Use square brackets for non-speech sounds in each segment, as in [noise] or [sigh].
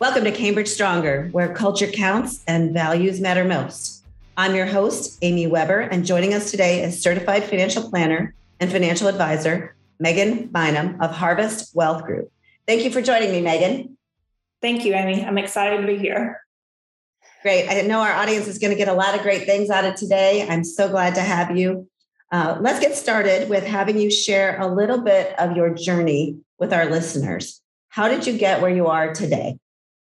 Welcome to Cambridge Stronger, where culture counts and values matter most. I'm your host, Amy Weber, and joining us today is certified financial planner and financial advisor, Megan Bynum of Harvest Wealth Group. Thank you for joining me, Megan. Thank you, Amy. I'm excited to be here. Great. I know our audience is going to get a lot of great things out of today. I'm so glad to have you. Uh, let's get started with having you share a little bit of your journey with our listeners. How did you get where you are today?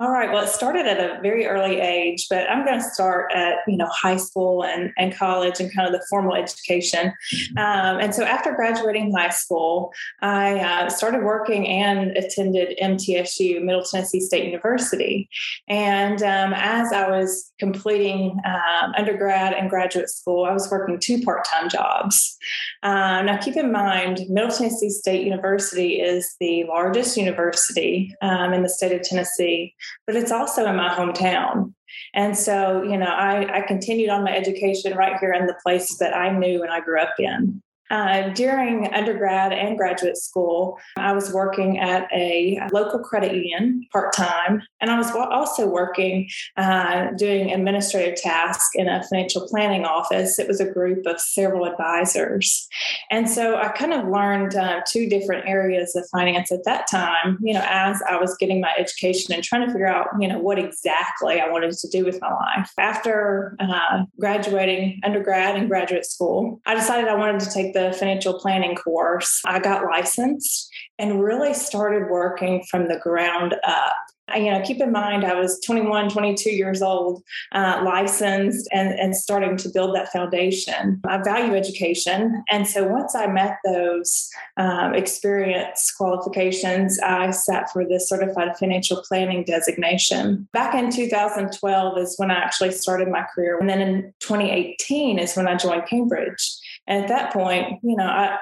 All right. Well, it started at a very early age, but I'm going to start at you know high school and, and college and kind of the formal education. Um, and so after graduating high school, I uh, started working and attended MTSU, Middle Tennessee State University. And um, as I was completing um, undergrad and graduate school, I was working two part-time jobs. Uh, now, keep in mind, Middle Tennessee State University is the largest university um, in the state of Tennessee but it's also in my hometown. And so, you know, I, I continued on my education right here in the place that I knew and I grew up in. Uh, during undergrad and graduate school, I was working at a local credit union part time, and I was also working uh, doing administrative tasks in a financial planning office. It was a group of several advisors. And so I kind of learned uh, two different areas of finance at that time, you know, as I was getting my education and trying to figure out, you know, what exactly I wanted to do with my life. After uh, graduating undergrad and graduate school, I decided I wanted to take the the financial planning course, I got licensed and really started working from the ground up you know, keep in mind I was 21, 22 years old, uh, licensed, and, and starting to build that foundation. I value education. And so once I met those um, experience qualifications, I sat for the certified financial planning designation. Back in 2012 is when I actually started my career. And then in 2018 is when I joined Cambridge. And at that point, you know, I,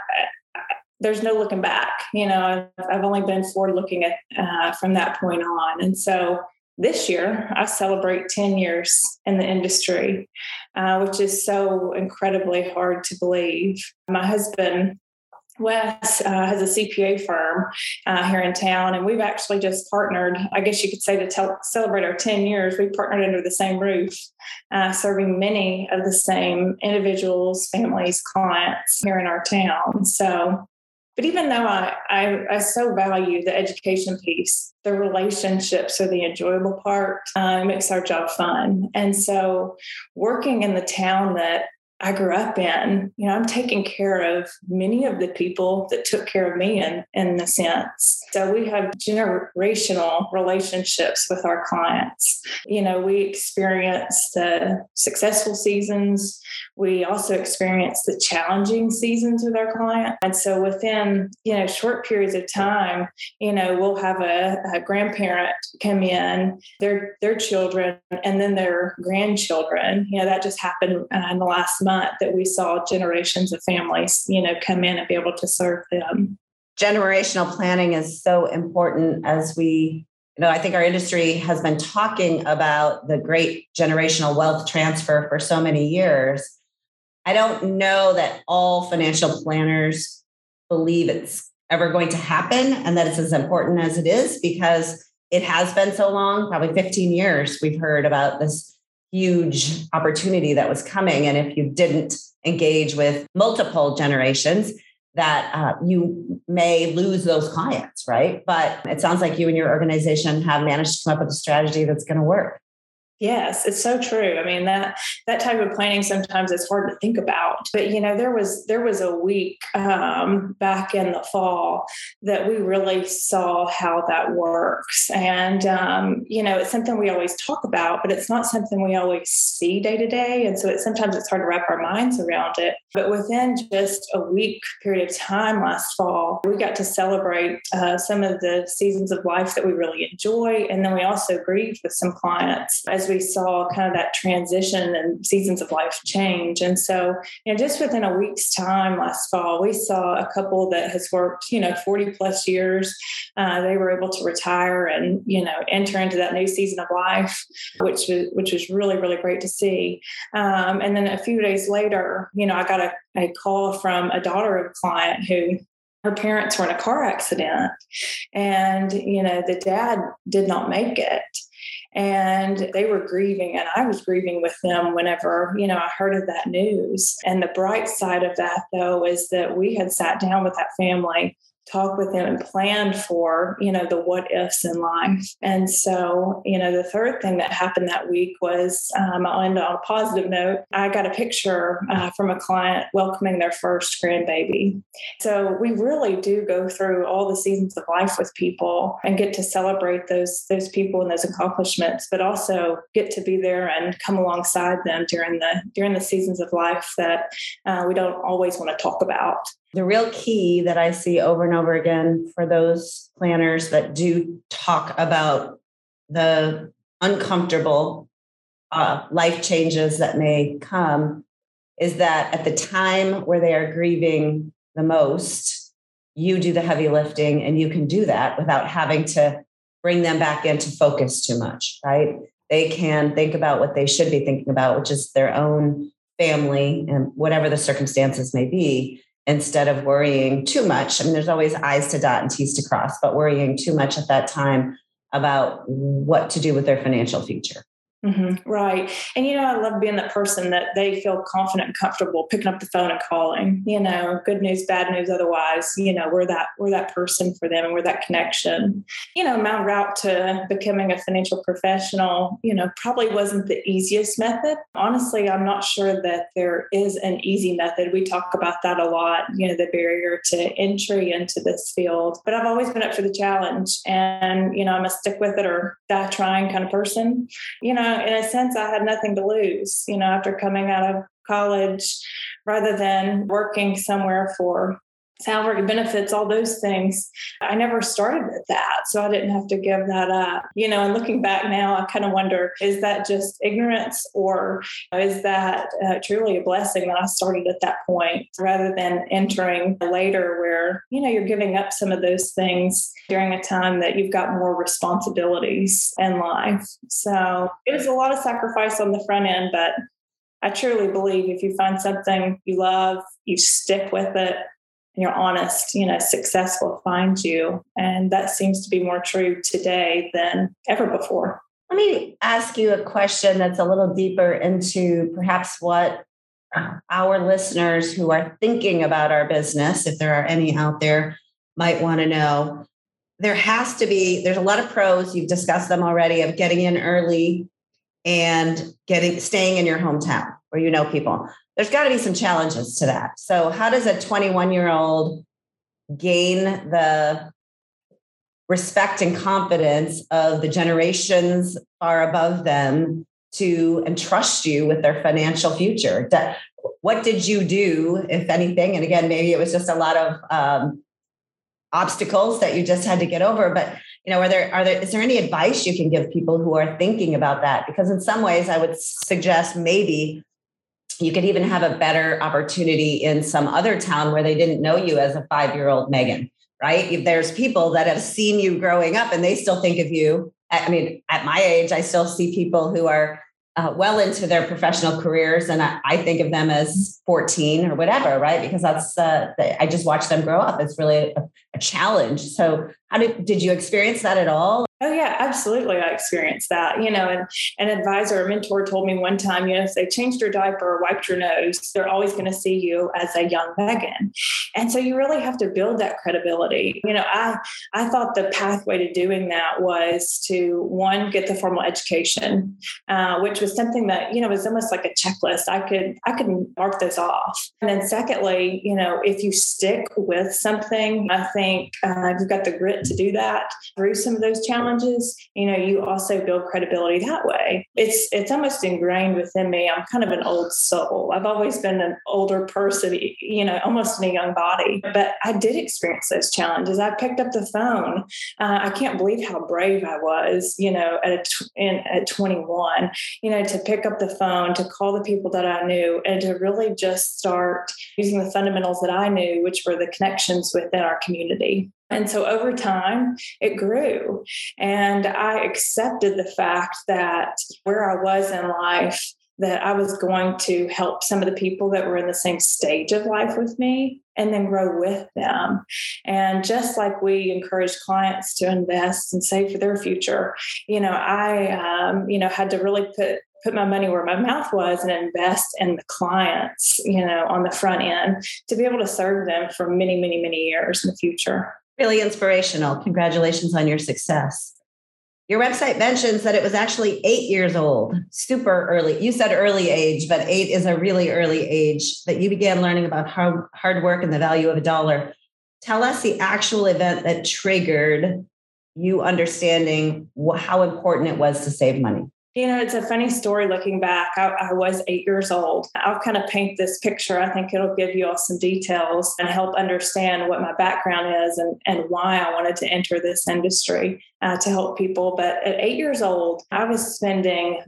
there's no looking back. You know, I've, I've only been forward looking at uh, from that point on. And so this year, I celebrate 10 years in the industry, uh, which is so incredibly hard to believe. My husband, Wes, uh, has a CPA firm uh, here in town, and we've actually just partnered. I guess you could say to tell, celebrate our 10 years, we partnered under the same roof, uh, serving many of the same individuals, families, clients here in our town. So but even though I, I, I, so value the education piece, the relationships are the enjoyable part. Uh, makes our job fun. And so working in the town that I grew up in, you know, I'm taking care of many of the people that took care of me in, in a sense. So we have generational relationships with our clients. You know, we experience the successful seasons. We also experience the challenging seasons with our client. And so within, you know, short periods of time, you know, we'll have a, a grandparent come in, their their children, and then their grandchildren. You know, that just happened uh, in the last month that we saw generations of families, you know, come in and be able to serve them. Generational planning is so important as we you know, I think our industry has been talking about the great generational wealth transfer for so many years. I don't know that all financial planners believe it's ever going to happen and that it's as important as it is because it has been so long, probably 15 years, we've heard about this huge opportunity that was coming. And if you didn't engage with multiple generations, that uh, you may lose those clients, right? But it sounds like you and your organization have managed to come up with a strategy that's going to work. Yes, it's so true. I mean that that type of planning sometimes it's hard to think about. But you know, there was there was a week um, back in the fall that we really saw how that works, and um, you know, it's something we always talk about, but it's not something we always see day to day, and so it's sometimes it's hard to wrap our minds around it. But within just a week period of time last fall, we got to celebrate uh, some of the seasons of life that we really enjoy, and then we also grieved with some clients as we saw kind of that transition and seasons of life change. And so, you know, just within a week's time last fall, we saw a couple that has worked, you know, 40 plus years. Uh, they were able to retire and, you know, enter into that new season of life, which was, which was really, really great to see. Um, and then a few days later, you know, I got a, a call from a daughter of a client who her parents were in a car accident and you know the dad did not make it and they were grieving and i was grieving with them whenever you know i heard of that news. And the bright side of that though is that we had sat down with that family talk with them and plan for you know the what ifs in life. And so you know the third thing that happened that week was um, i'll end on a positive note. I got a picture uh, from a client welcoming their first grandbaby. So we really do go through all the seasons of life with people and get to celebrate those those people and those accomplishments but also get to be there and come alongside them during the during the seasons of life that uh, we don't always want to talk about the real key that I see over and over again for those planners that do talk about the uncomfortable uh, life changes that may come is that at the time where they are grieving the most, you do the heavy lifting and you can do that without having to bring them back into focus too much, right? They can think about what they should be thinking about, which is their own family and whatever the circumstances may be instead of worrying too much. I mean, there's always I's to dot and T's to cross, but worrying too much at that time about what to do with their financial future. Mm-hmm. Right. And, you know, I love being that person that they feel confident and comfortable picking up the phone and calling, you know, good news, bad news, otherwise, you know, we're that, we're that person for them and we're that connection. You know, my route to becoming a financial professional, you know, probably wasn't the easiest method. Honestly, I'm not sure that there is an easy method. We talk about that a lot, you know, the barrier to entry into this field, but I've always been up for the challenge and, you know, I'm a stick with it or die trying kind of person. You know, in a sense, I had nothing to lose, you know, after coming out of college rather than working somewhere for salary benefits all those things. I never started with that so i didn't have to give that up. You know and looking back now i kind of wonder is that just ignorance or is that uh, truly a blessing that i started at that point rather than entering later where you know you're giving up some of those things during a time that you've got more responsibilities in life? So it was a lot of sacrifice on the front end but I truly believe if you find something you love, you stick with it, you're honest, you know, success will find you. And that seems to be more true today than ever before. Let me ask you a question that's a little deeper into perhaps what uh, our listeners who are thinking about our business, if there are any out there, might want to know. There has to be, there's a lot of pros, you've discussed them already, of getting in early and getting staying in your hometown where you know people there's got to be some challenges to that. So, how does a 21 year old gain the respect and confidence of the generations far above them to entrust you with their financial future? What did you do, if anything? And again, maybe it was just a lot of um, obstacles that you just had to get over. But you know, are there are there is there any advice you can give people who are thinking about that? Because in some ways, I would suggest maybe you could even have a better opportunity in some other town where they didn't know you as a five year old Megan, right? There's people that have seen you growing up and they still think of you. I mean, at my age, I still see people who are uh, well into their professional careers and I, I, think of them as 14 or whatever right because that's uh, i just watch them grow up it's really a, a challenge so how did did you experience that at all Oh yeah, absolutely. I experienced that. You know, and an advisor, a mentor told me one time, you know, if they changed your diaper or wiped your nose, they're always going to see you as a young Megan. And so you really have to build that credibility. You know, I I thought the pathway to doing that was to one get the formal education, uh, which was something that you know was almost like a checklist. I could I could mark this off. And then secondly, you know, if you stick with something, I think uh, you've got the grit to do that through some of those challenges you know, you also build credibility that way. It's it's almost ingrained within me. I'm kind of an old soul. I've always been an older person, you know, almost in a young body. But I did experience those challenges. I picked up the phone. Uh, I can't believe how brave I was, you know, at in, at 21, you know, to pick up the phone, to call the people that I knew, and to really just start using the fundamentals that I knew, which were the connections within our community. And so over time, it grew. And I accepted the fact that where I was in life, that I was going to help some of the people that were in the same stage of life with me and then grow with them. And just like we encourage clients to invest and save for their future, you know, I, um, you know, had to really put put my money where my mouth was and invest in the clients, you know, on the front end to be able to serve them for many, many, many years in the future. Really inspirational. Congratulations on your success. Your website mentions that it was actually eight years old, super early. You said early age, but eight is a really early age that you began learning about hard, hard work and the value of a dollar. Tell us the actual event that triggered you understanding how important it was to save money. You know, it's a funny story looking back. I, I, was eight years old. I'll kind of paint this picture. I think it'll give you all some details and help understand what my background is and, and why I wanted to enter this industry uh, to help people. But at eight years old, I was spending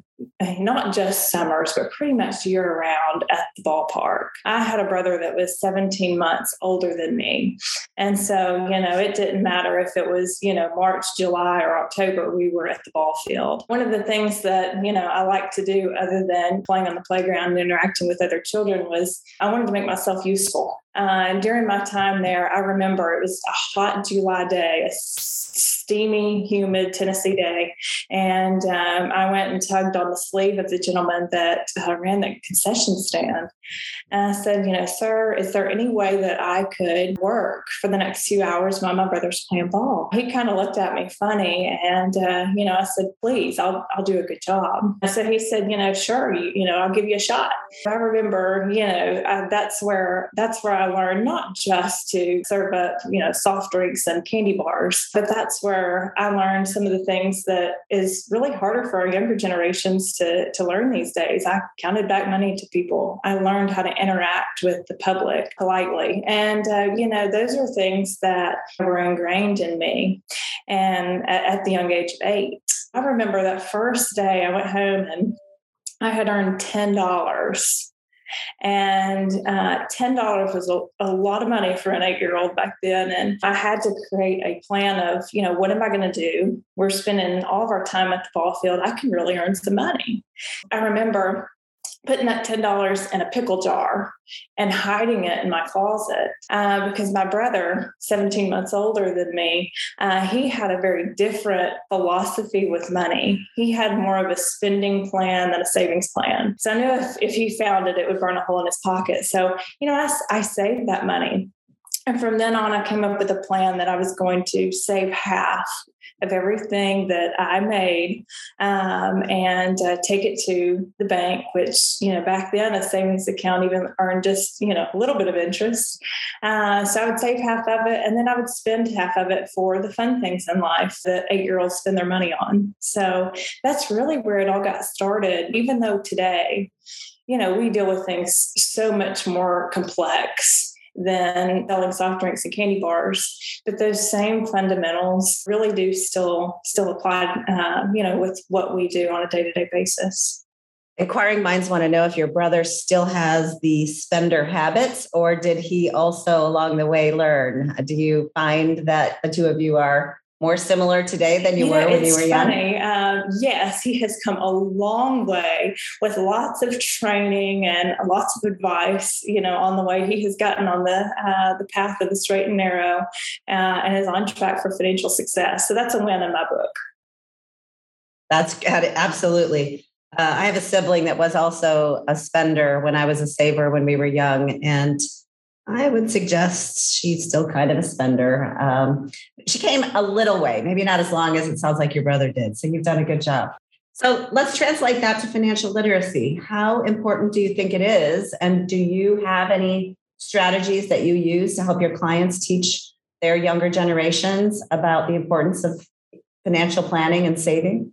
not just summers, but pretty much year round at the ballpark. I had a brother that was 17 months older than me. And so, you know, it didn't matter if it was, you know, March, July, or October, we were at the ball field. One of the things that, you know, I like to do other than playing on the playground and interacting with other children was I wanted to make myself useful. Uh, and during my time there, I remember it was a hot July day, steamy, humid Tennessee day. And um, I went and tugged on the sleeve of the gentleman that uh, ran the concession stand. And I said, You know, sir, is there any way that I could work for the next few hours while my brother's playing ball? He kind of looked at me funny. And, uh, you know, I said, Please, I'll, I'll do a good job. So he said, You know, sure, you, you know, I'll give you a shot. I remember, you know, uh, that's where that's where I learned not just to serve up, you know, soft drinks and candy bars, but that's where I learned some of the things that is really harder for our younger generations to, to learn these days. I counted back money to people. I learned how to interact with the public politely. And, uh, you know, those are things that were ingrained in me. And at, at the young age of eight, I remember that first day I went home and I had earned $10 and uh, $10 was a, a, lot of money for an eight year old back then. And I had to create a plan of, you know, what am I going to do? We're spending all of our time at the ball field. I can really earn some money. I remember putting that $10 in a pickle jar and hiding it in my closet uh, because my brother 17 months older than me uh, he had a very different philosophy with money. He had more of a spending plan than a savings plan. So i knew if, if he found it it would burn a hole in his pocket. So you know I, I saved that money and from then on, I came up with a plan that I was going to save half of everything that I made um, and uh, take it to the bank, which, you know, back then a savings account even earned just, you know, a little bit of interest. Uh, so I would save half of it and then I would spend half of it for the fun things in life that eight year olds spend their money on. So that's really where it all got started, even though today, you know, we deal with things so much more complex than selling soft drinks and candy bars. But those same fundamentals really do still still apply, uh, you know, with what we do on a day to day basis. Inquiring minds want to know if your brother still has the spender habits, or did he also along the way learn? Do you find that the two of you are more similar today than you, were when you were funny. young? Um, yes, he has come a long way with lots of training and lots of advice. You know, on the way he has gotten on the uh, the path of the straight and narrow, uh, and is on track for financial success. So that's a win in my book. That's absolutely. Uh, I have a sibling that was also a spender when I was a saver when we were young, and I would suggest she's still kind of a spender. Um, she came a little way, maybe not as long as it sounds like your brother did. So you've done a good job. So let's translate that to financial literacy. How important do you think it is? And do you have any strategies that you use to help your clients teach their younger generations about the importance of financial planning and saving?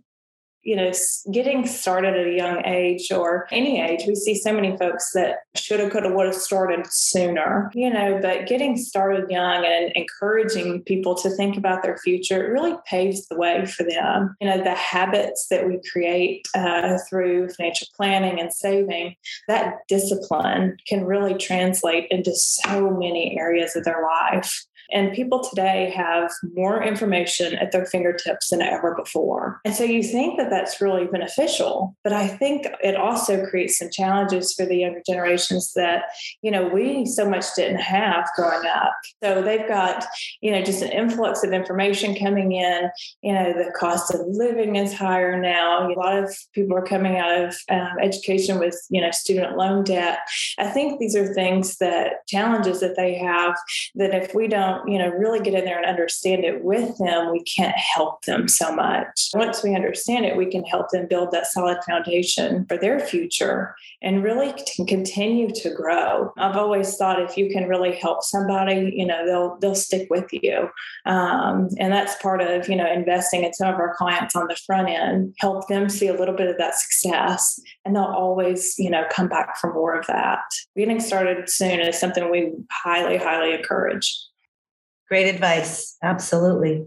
You know, getting started at a young age or any age, we see so many folks that should have, could have, would have started sooner, you know, but getting started young and encouraging people to think about their future it really paves the way for them. You know, the habits that we create uh, through financial planning and saving, that discipline can really translate into so many areas of their life. And people today have more information at their fingertips than ever before. And so you think that that's really beneficial, but I think it also creates some challenges for the younger generations that, you know, we so much didn't have growing up. So they've got, you know, just an influx of information coming in. You know, the cost of living is higher now. A lot of people are coming out of um, education with, you know, student loan debt. I think these are things that challenges that they have that if we don't, you know, really get in there and understand it with them, we can't help them so much. Once we understand it, we can help them build that solid foundation for their future and really continue to grow. I've always thought if you can really help somebody, you know, they'll they'll stick with you, um, and that's part of you know investing in some of our clients on the front end, help them see a little bit of that success, and they'll always you know come back for more of that. Getting started soon is something we highly highly encourage. Great advice, absolutely.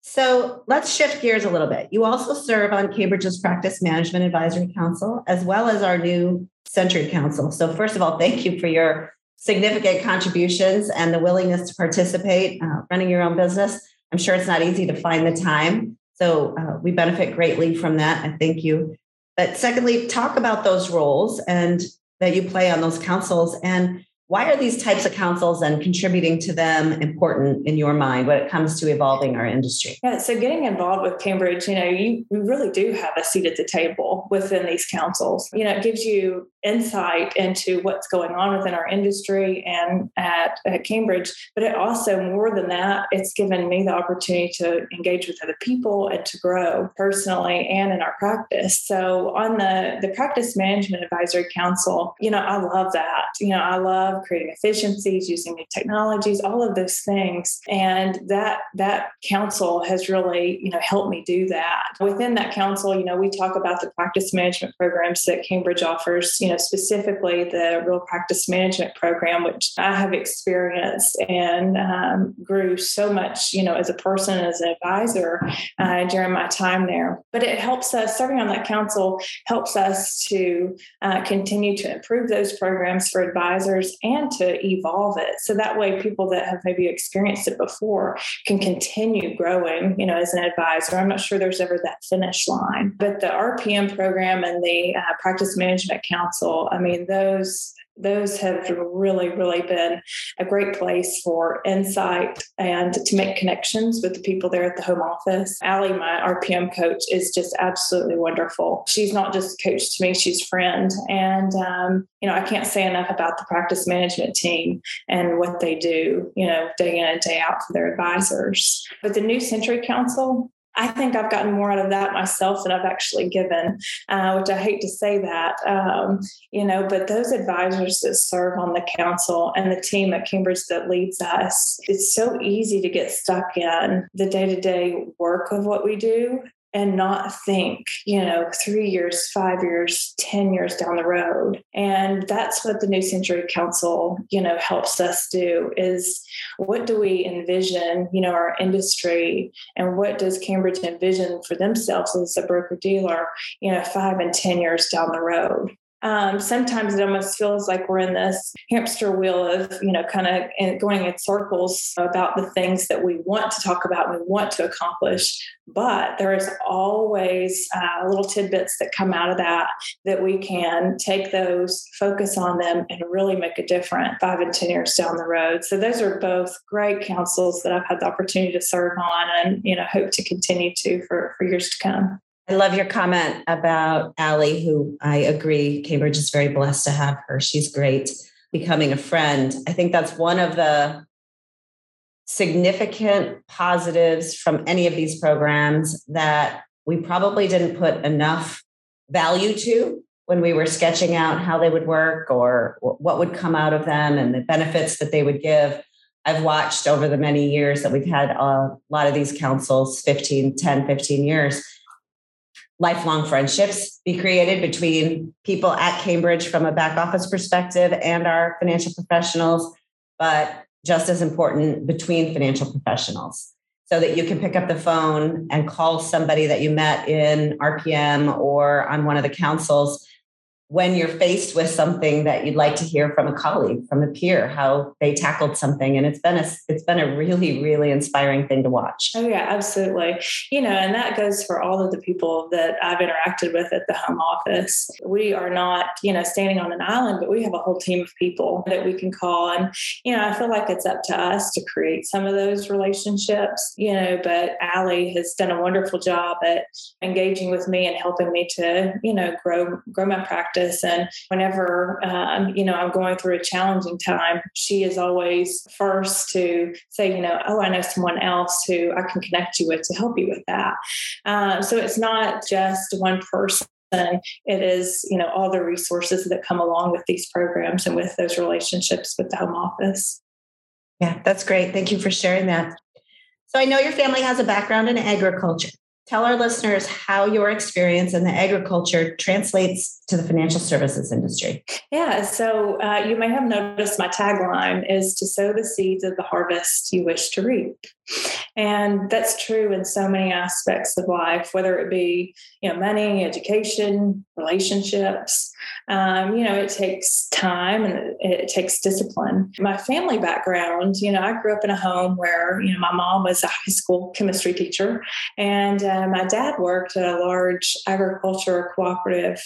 So let's shift gears a little bit. You also serve on Cambridge's Practice Management Advisory Council, as well as our new Century Council. So, first of all, thank you for your significant contributions and the willingness to participate uh, running your own business. I'm sure it's not easy to find the time. So, uh, we benefit greatly from that. And thank you. But, secondly, talk about those roles and that you play on those councils and why are these types of councils and contributing to them important in your mind when it comes to evolving our industry? Yeah, so getting involved with Cambridge, you know, you, you really do have a seat at the table within these councils. You know, it gives you insight into what's going on within our industry and at, at Cambridge. But it also, more than that, it's given me the opportunity to engage with other people and to grow personally and in our practice. So on the, the Practice Management Advisory Council, you know, I love that. You know, I love creating efficiencies, using new technologies, all of those things. And that that council has really, you know, helped me do that. Within that council, you know, we talk about the practice management programs that Cambridge offers, you know, specifically the real practice management program, which I have experienced and um, grew so much, you know, as a person, as an advisor uh, during my time there. But it helps us, serving on that council helps us to uh, continue to improve those programs for advisors and to evolve it. So that way, people that have maybe experienced it before can continue growing, you know, as an advisor. I'm not sure there's ever that finish line, but the RPM program and the uh, Practice Management Council, I mean, those those have really, really been a great place for insight and to make connections with the people there at the home office. Allie, my RPM coach, is just absolutely wonderful. She's not just a coach to me, she's friend. And, um, you know, I can't say enough about the practice management team and what they do, you know, day in and day out for their advisors. But the New Century Council, I think I've gotten more out of that myself than I've actually given, uh, which I hate to say that, um, you know, but those advisors that serve on the council and the team at Cambridge that leads us, it's so easy to get stuck in the day to day work of what we do and not think, you know, three years, five years, 10 years down the road. And that's what the New Century Council, you know, helps us do is what do we envision, you know, our industry and what does Cambridge envision for themselves as a broker dealer, you know, five and 10 years down the road um, sometimes it almost feels like we're in this hamster wheel of you know kind of going in circles about the things that we want to talk about we want to accomplish. But there is always uh, little tidbits that come out of that that we can take those focus on them and really make a difference five and ten years down the road. So those are both great councils that i've had the opportunity to serve on and you know hope to continue to for, for years to come I love your comment about Allie, who I agree, Cambridge is very blessed to have her. She's great becoming a friend. I think that's one of the significant positives from any of these programs that we probably didn't put enough value to when we were sketching out how they would work or what would come out of them and the benefits that they would give. I've watched over the many years that we've had a lot of these councils 15, 10, 15 years lifelong friendships be created between people at Cambridge from a back office perspective and our financial professionals, but just as important between financial professionals. So that you can pick up the phone and call somebody that you met in RPM or on one of the councils when you're faced with something that you'd like to hear from a colleague, from a peer, how they tackled something. And it's been a it's been a really, really inspiring thing to watch. Oh yeah, absolutely. You know, and that goes for all of the people that I've interacted with at the home office. We are not, you know, standing on an island, but we have a whole team of people that we can call. And, you know, I feel like it's up to us to create some of those relationships, you know, but Allie has done a wonderful job at engaging with me and helping me to, you know, grow grow my practice And whenever, um, you know, I'm going through a challenging time, she is always first to say, you know, oh, I know someone else who I can connect you with to help you with that. Uh, so it's not just one person. It is you know all the resources that come along with these programs and with those relationships with the home office. Yeah that's great. Thank you for sharing that. So i know your family has a background in agriculture. Tell our listeners how your experience in the agriculture translates to the financial services industry. Yeah, so uh, you may have noticed my tagline is to sow the seeds of the harvest you wish to reap. And that's true in so many aspects of life, whether it be, you know, money, education, relationships. Um, you know, it takes time and it, takes discipline. My family background, you know, I grew up in a home where, you know, my mom was a high school chemistry teacher and uh, my dad worked at a large agriculture cooperative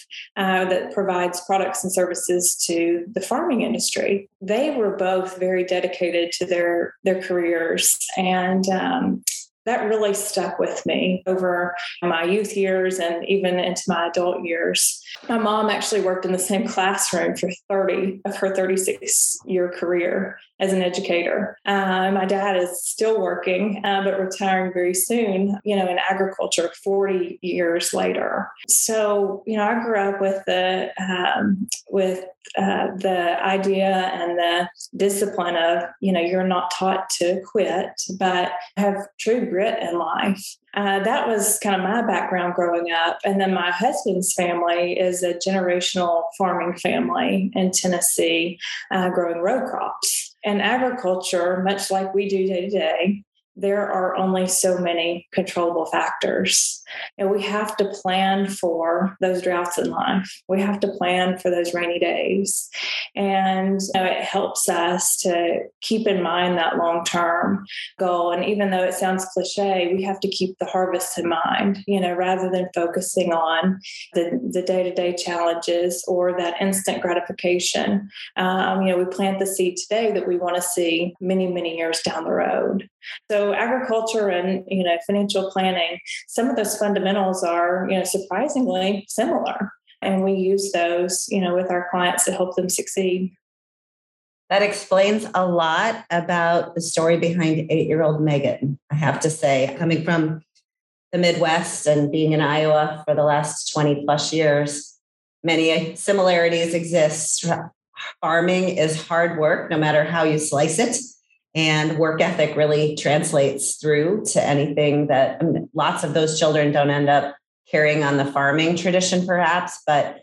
that provides products and services to the farming industry. They were both very dedicated to their, their careers and um, that really stuck with me over my youth years and even into my adult years. My mom actually worked in the same classroom for 30 of her 36 year career as an educator. Uh, my dad is still working, uh, but retiring very soon, you know, in agriculture 40 years later. So, you know, I grew up with the, um, with uh, the idea and the discipline of, you know, you're not taught to quit, but have true grit in life. Uh, that was kind of my background growing up. And then my husband's family is a generational farming family in Tennessee, uh, growing row crops. And agriculture, much like we do day to day, there are only so many controllable factors. And we have to plan for those droughts in life. We have to plan for those rainy days. And you know, it helps us to keep in mind that long term goal. And even though it sounds cliche, we have to keep the harvest in mind, you know, rather than focusing on the day to day challenges or that instant gratification. Um, you know, we plant the seed today that we want to see many, many years down the road. So agriculture and you know financial planning, some of those fundamentals are you know surprisingly similar, and we use those you know with our clients to help them succeed. That explains a lot about the story behind eight-year-old Megan. I have to say, coming from the Midwest and being in Iowa for the last 20 plus years, many similarities exist. Farming is hard work, no matter how you slice it and work ethic really translates through to anything that I mean, lots of those children don't end up carrying on the farming tradition perhaps but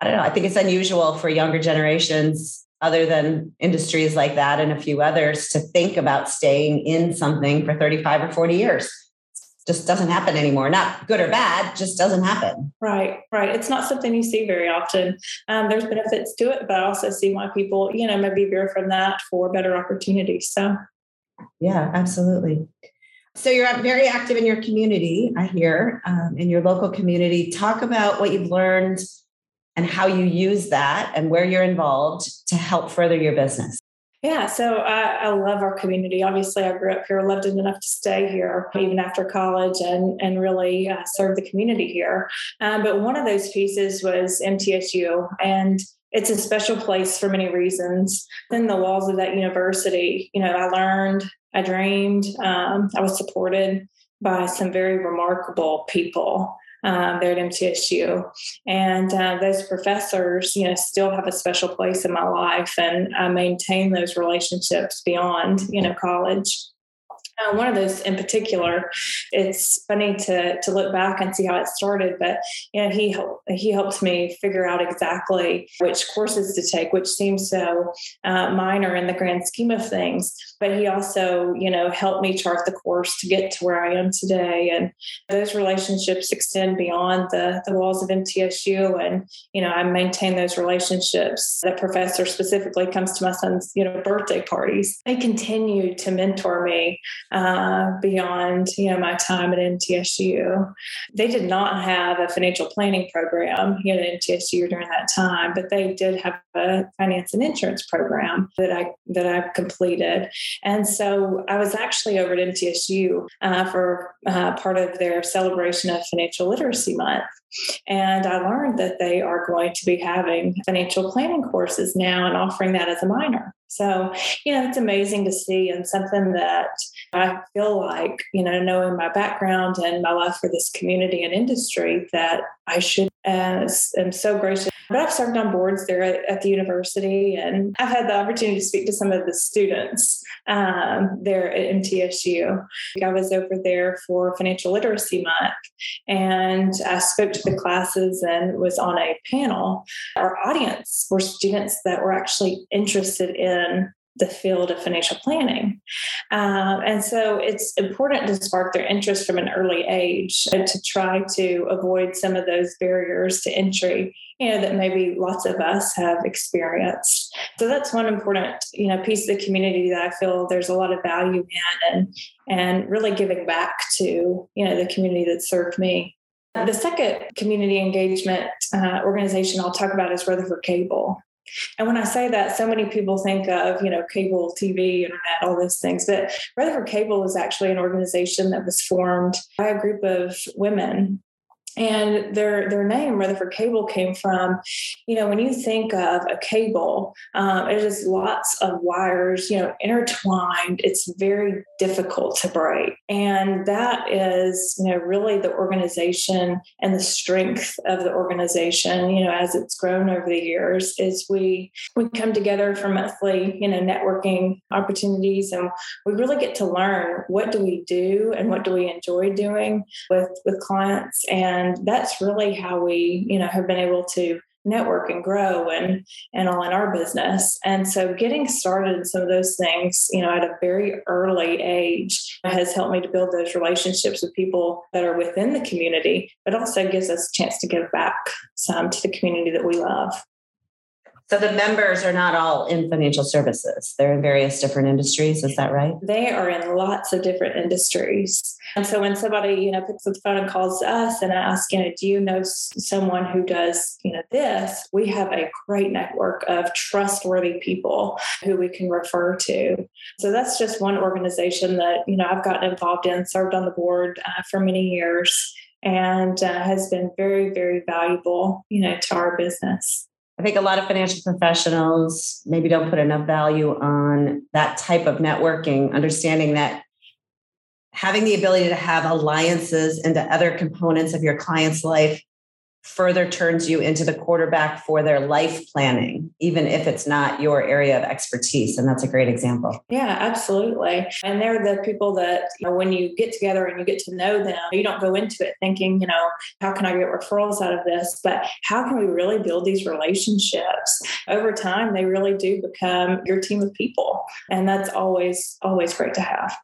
i don't know i think it's unusual for younger generations other than industries like that and a few others to think about staying in something for 35 or 40 years just doesn't happen anymore. Not good or bad, just doesn't happen. Right, right. It's not something you see very often. Um, there's benefits to it, but I also see why people, you know, maybe veer from that for better opportunities. So, yeah, absolutely. So you're very active in your community, I hear, um, in your local community. Talk about what you've learned and how you use that and where you're involved to help further your business. Yeah, so I, I, love our community. Obviously, I grew up here, loved it enough to stay here even after college and, and really uh, serve the community here. Um, but one of those pieces was MTSU, and it's a special place for many reasons. Within the walls of that university, you know, I learned, I dreamed, um, I was supported by some very remarkable people um, there at MTSU. And uh, those professors, you know, still have a special place in my life, and I maintain those relationships beyond, you know, college. Uh, one of those in particular, it's funny to to look back and see how it started. But you know, he he helped me figure out exactly which courses to take, which seems so uh, minor in the grand scheme of things. But he also, you know, helped me chart the course to get to where I am today. And those relationships extend beyond the the walls of MTSU. And you know, I maintain those relationships. That professor specifically comes to my son's, you know, birthday parties. They continue to mentor me uh, beyond you know my time at MTSU. They did not have a financial planning program know, at MTSU during that time, but they did have a finance and insurance program that I that I completed. And so I was actually over at MTSU uh, for uh, part of their celebration of Financial Literacy Month. And I learned that they are going to be having financial planning courses now and offering that as a minor. So, you know, it's amazing to see and something that I feel like, you know, knowing my background and my love for this community and industry, that I should, as am so gracious but I've served on boards there at, at, the university, and I've had the opportunity to speak to some of the students um, there at MTSU. I was over there for Financial Literacy Month, and I spoke to the classes and was on a panel. Our audience were students that were actually interested in the field of financial planning. Um, and so it's important to spark their interest from an early age and to try to avoid some of those barriers to entry you know that maybe lots of us have experienced so that's one important you know piece of the community that i feel there's a lot of value in and and really giving back to you know the community that served me the second community engagement uh, organization I'll talk about is Rutherford Cable. And when I say that, so many people think of, you know, cable TV, internet, all those things. But Rutherford Cable is actually an organization that was formed by a group of women and their their name Rutherford Cable came from, you know, when you think of a cable, um, it is lots of wires, you know, intertwined. It's very difficult to break, and that is, you know, really the organization and the strength of the organization. You know, as it's grown over the years, is we we come together for monthly, you know, networking opportunities, and we really get to learn what do we do and what do we enjoy doing with with clients and and that's really how we you know have been able to network and grow and and all in our business. And so getting started in some of those things you know at a very early age has helped me to build those relationships with people that are within the community but also gives us a chance to give back some to the community that we love so the members are not all in financial services. They're in various different industries. Is that right? They are in lots of different industries. And so when somebody, you know, picks up the phone and calls us and asks, you know, do you know someone who does, you know, this? We have a great network of trustworthy people who we can refer to. So that's just one organization that, you know, I've gotten involved in, served on the board uh, for many years and uh, has been very, very valuable, you know, to our business. I think a lot of financial professionals maybe don't put enough value on that type of networking, understanding that having the ability to have alliances into other components of your client's life further turns you into the quarterback for their life planning, even if it's not your area of expertise. And that's a great example. Yeah, absolutely. And they're the people that, you know, when you get together and you get to know them, you don't go into it thinking, you know, how can I get referrals out of this? But how can we really build these relationships? Over time, they really do become your team of people. And that's always, always great to have.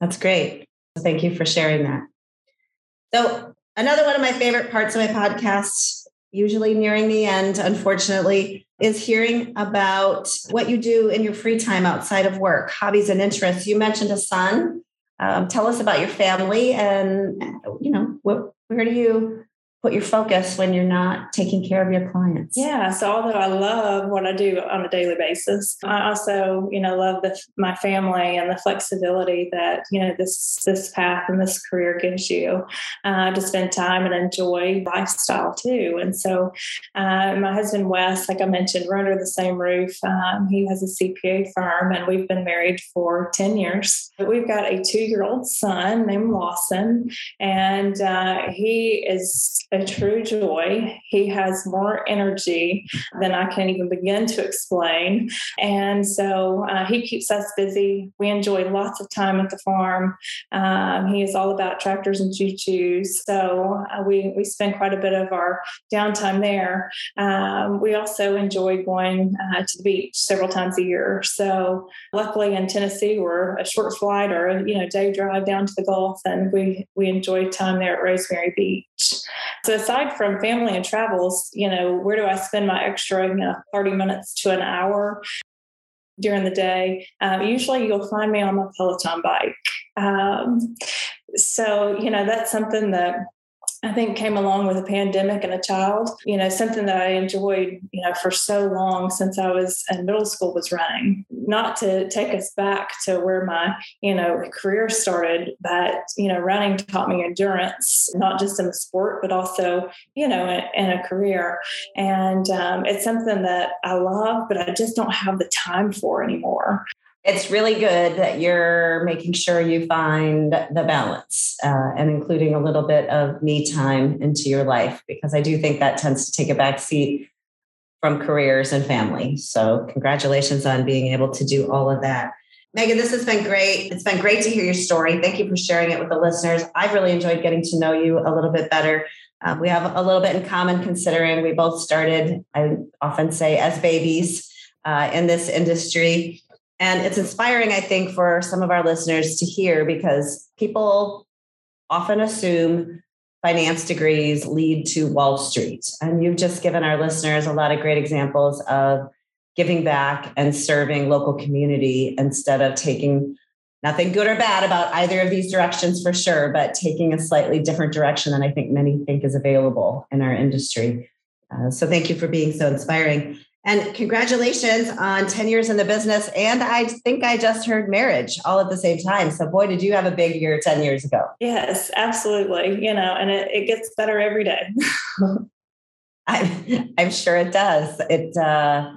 That's great. Thank you for sharing that. So, Another one of my favorite parts of my podcast, usually nearing the end, unfortunately, is hearing about what you do in your free time outside of work, hobbies and interests. You mentioned a son. Um, tell us about your family and, you know, what, where do you put your focus when you're not taking care of your clients. Yeah. So although I love what I do on a daily basis, I also, you know, love the, my family and the flexibility that, you know, this, this path and this career gives you uh, to spend time and enjoy lifestyle too. And so uh, my husband, Wes, like I mentioned, we're under the same roof. Um, he has a CPA firm and we've been married for 10 years. We've got a two year old son named Lawson and uh, he is a a true joy. He has more energy than I can even begin to explain. And so uh, he keeps us busy. We enjoy lots of time at the farm. Um, he is all about tractors and choo choos. So uh, we, we spend quite a bit of our downtime there. Um, we also enjoy going uh, to the beach several times a year. So luckily in Tennessee, we're a short flight or you know day drive down to the Gulf, and we we enjoy time there at Rosemary Beach. So aside from family and travels, you know, where do I spend my extra you know 30 minutes to an hour? during the day. Um, usually you'll find me on my Peloton bike. Um, so, you know, that's something that I think came along with a pandemic and a child, you know, something that I enjoyed, you know, for so long since I was in middle school was running. Not to take us back to where my, you know, career started, but, you know, running taught me endurance, not just in the sport, but also, you know, in, in a career. And um, it's something that I love, but I just don't have the time for anymore it's really good that you're making sure you find the balance uh, and including a little bit of me time into your life because I do think that tends to take a back seat from careers and family. So, congratulations on being able to do all of that. Megan, this has been great. It's been great to hear your story. Thank you for sharing it with the listeners. I've really enjoyed getting to know you a little bit better. Uh, we have a little bit in common considering we both started, I often say, as babies uh, in this industry. And it's inspiring, I think, for some of our listeners to hear because people often assume finance degrees lead to Wall Street. And you've just given our listeners a lot of great examples of giving back and serving local community instead of taking nothing good or bad about either of these directions for sure, but taking a slightly different direction than I think many think is available in our industry. Uh, so thank you for being so inspiring. And congratulations on 10 years in the business. And I think I just heard marriage all at the same time. So, boy, did you have a big year 10 years ago. Yes, absolutely. You know, and it, it gets better every day. [laughs] I'm, I'm sure it does. It, uh,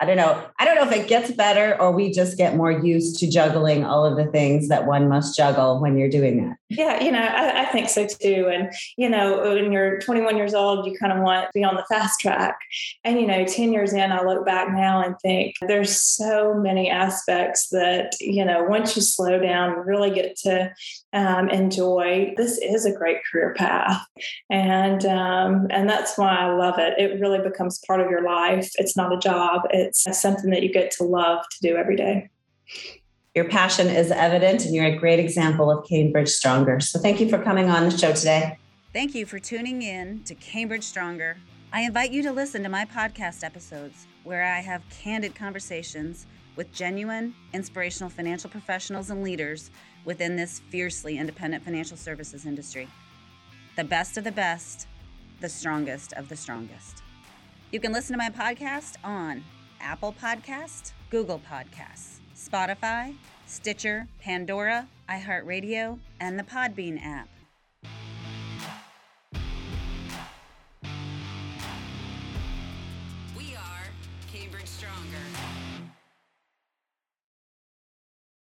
I don't know. I don't know if it gets better or we just get more used to juggling all of the things that one must juggle when you're doing that. Yeah, you know, I, I, think so too. And, you know, when you're 21 years old, you kind of want to be on the fast track. And, you know, 10 years in, I look back now and think there's so many aspects that, you know, once you slow down really get to um, enjoy, this is a great career path. And, um, and that's why I love it. It really becomes part of your life. It's not a job. It's something that you get to love to do every day. Your passion is evident, and you're a great example of Cambridge Stronger. So, thank you for coming on the show today. Thank you for tuning in to Cambridge Stronger. I invite you to listen to my podcast episodes where I have candid conversations with genuine, inspirational financial professionals and leaders within this fiercely independent financial services industry. The best of the best, the strongest of the strongest. You can listen to my podcast on Apple Podcast, Google Podcasts, Spotify, Stitcher, Pandora, iHeartRadio, and the Podbean app.